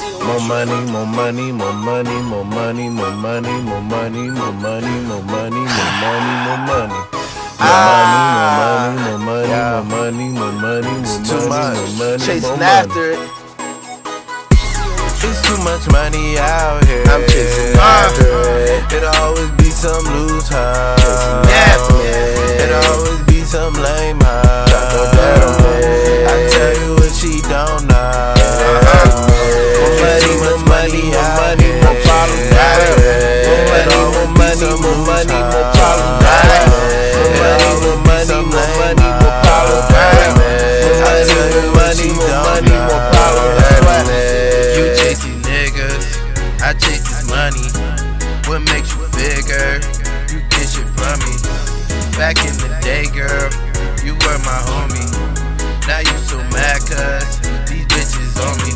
More money, more money, more money, more money, more money, more money, more money, more money, more money, more money. More money, more money, more money, more money, more money, more money, more money, Chasing after it. It's too much money out here. I'm chasing after it. It'll always be some loose high. Chasing after it. Girl, you were my homie. Now you so mad cause these bitches on me.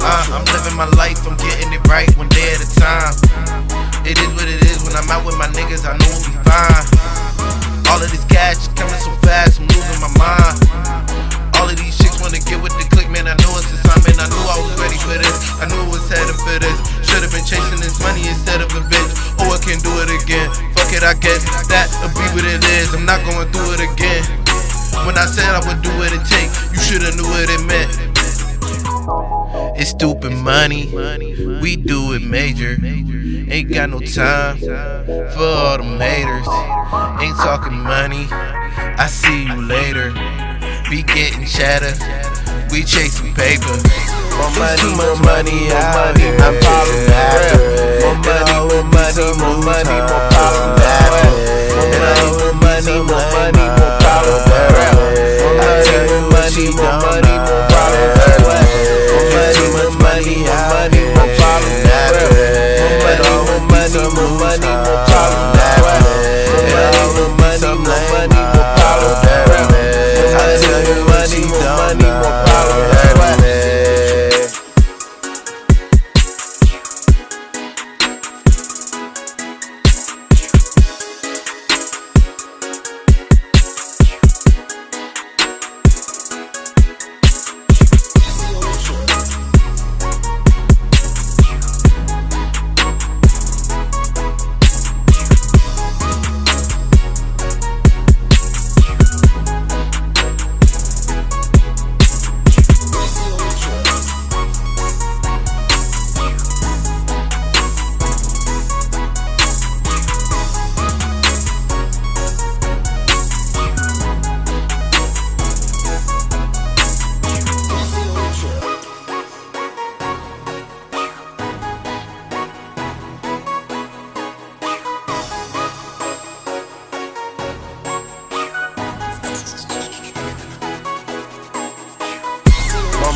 Uh, I'm living my life, I'm getting it right one day at a time. It is what it is when I'm out with my niggas, I know we'll be fine. All of this cash coming so fast, I'm losing my mind. All of these chicks wanna get with the click, man. I knew it's assignment. I knew I was ready for this. I knew it was headed for this. Should've been chasing this money instead of a bitch. Oh, I can do it again. It, I guess that'll be what it is. I'm not going through it again. When I said I would do what it take, you should've knew what it meant. It's stupid money. We do it major. Ain't got no time for all them haters. Ain't talking money. I see you later. Be getting chatter. We chasing paper. More money, more money out here. I'm money,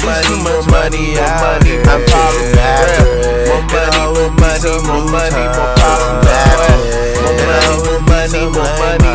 money, more money out here. I'm problems after. More money, more money, more money, more problems after. More money, more money, more money,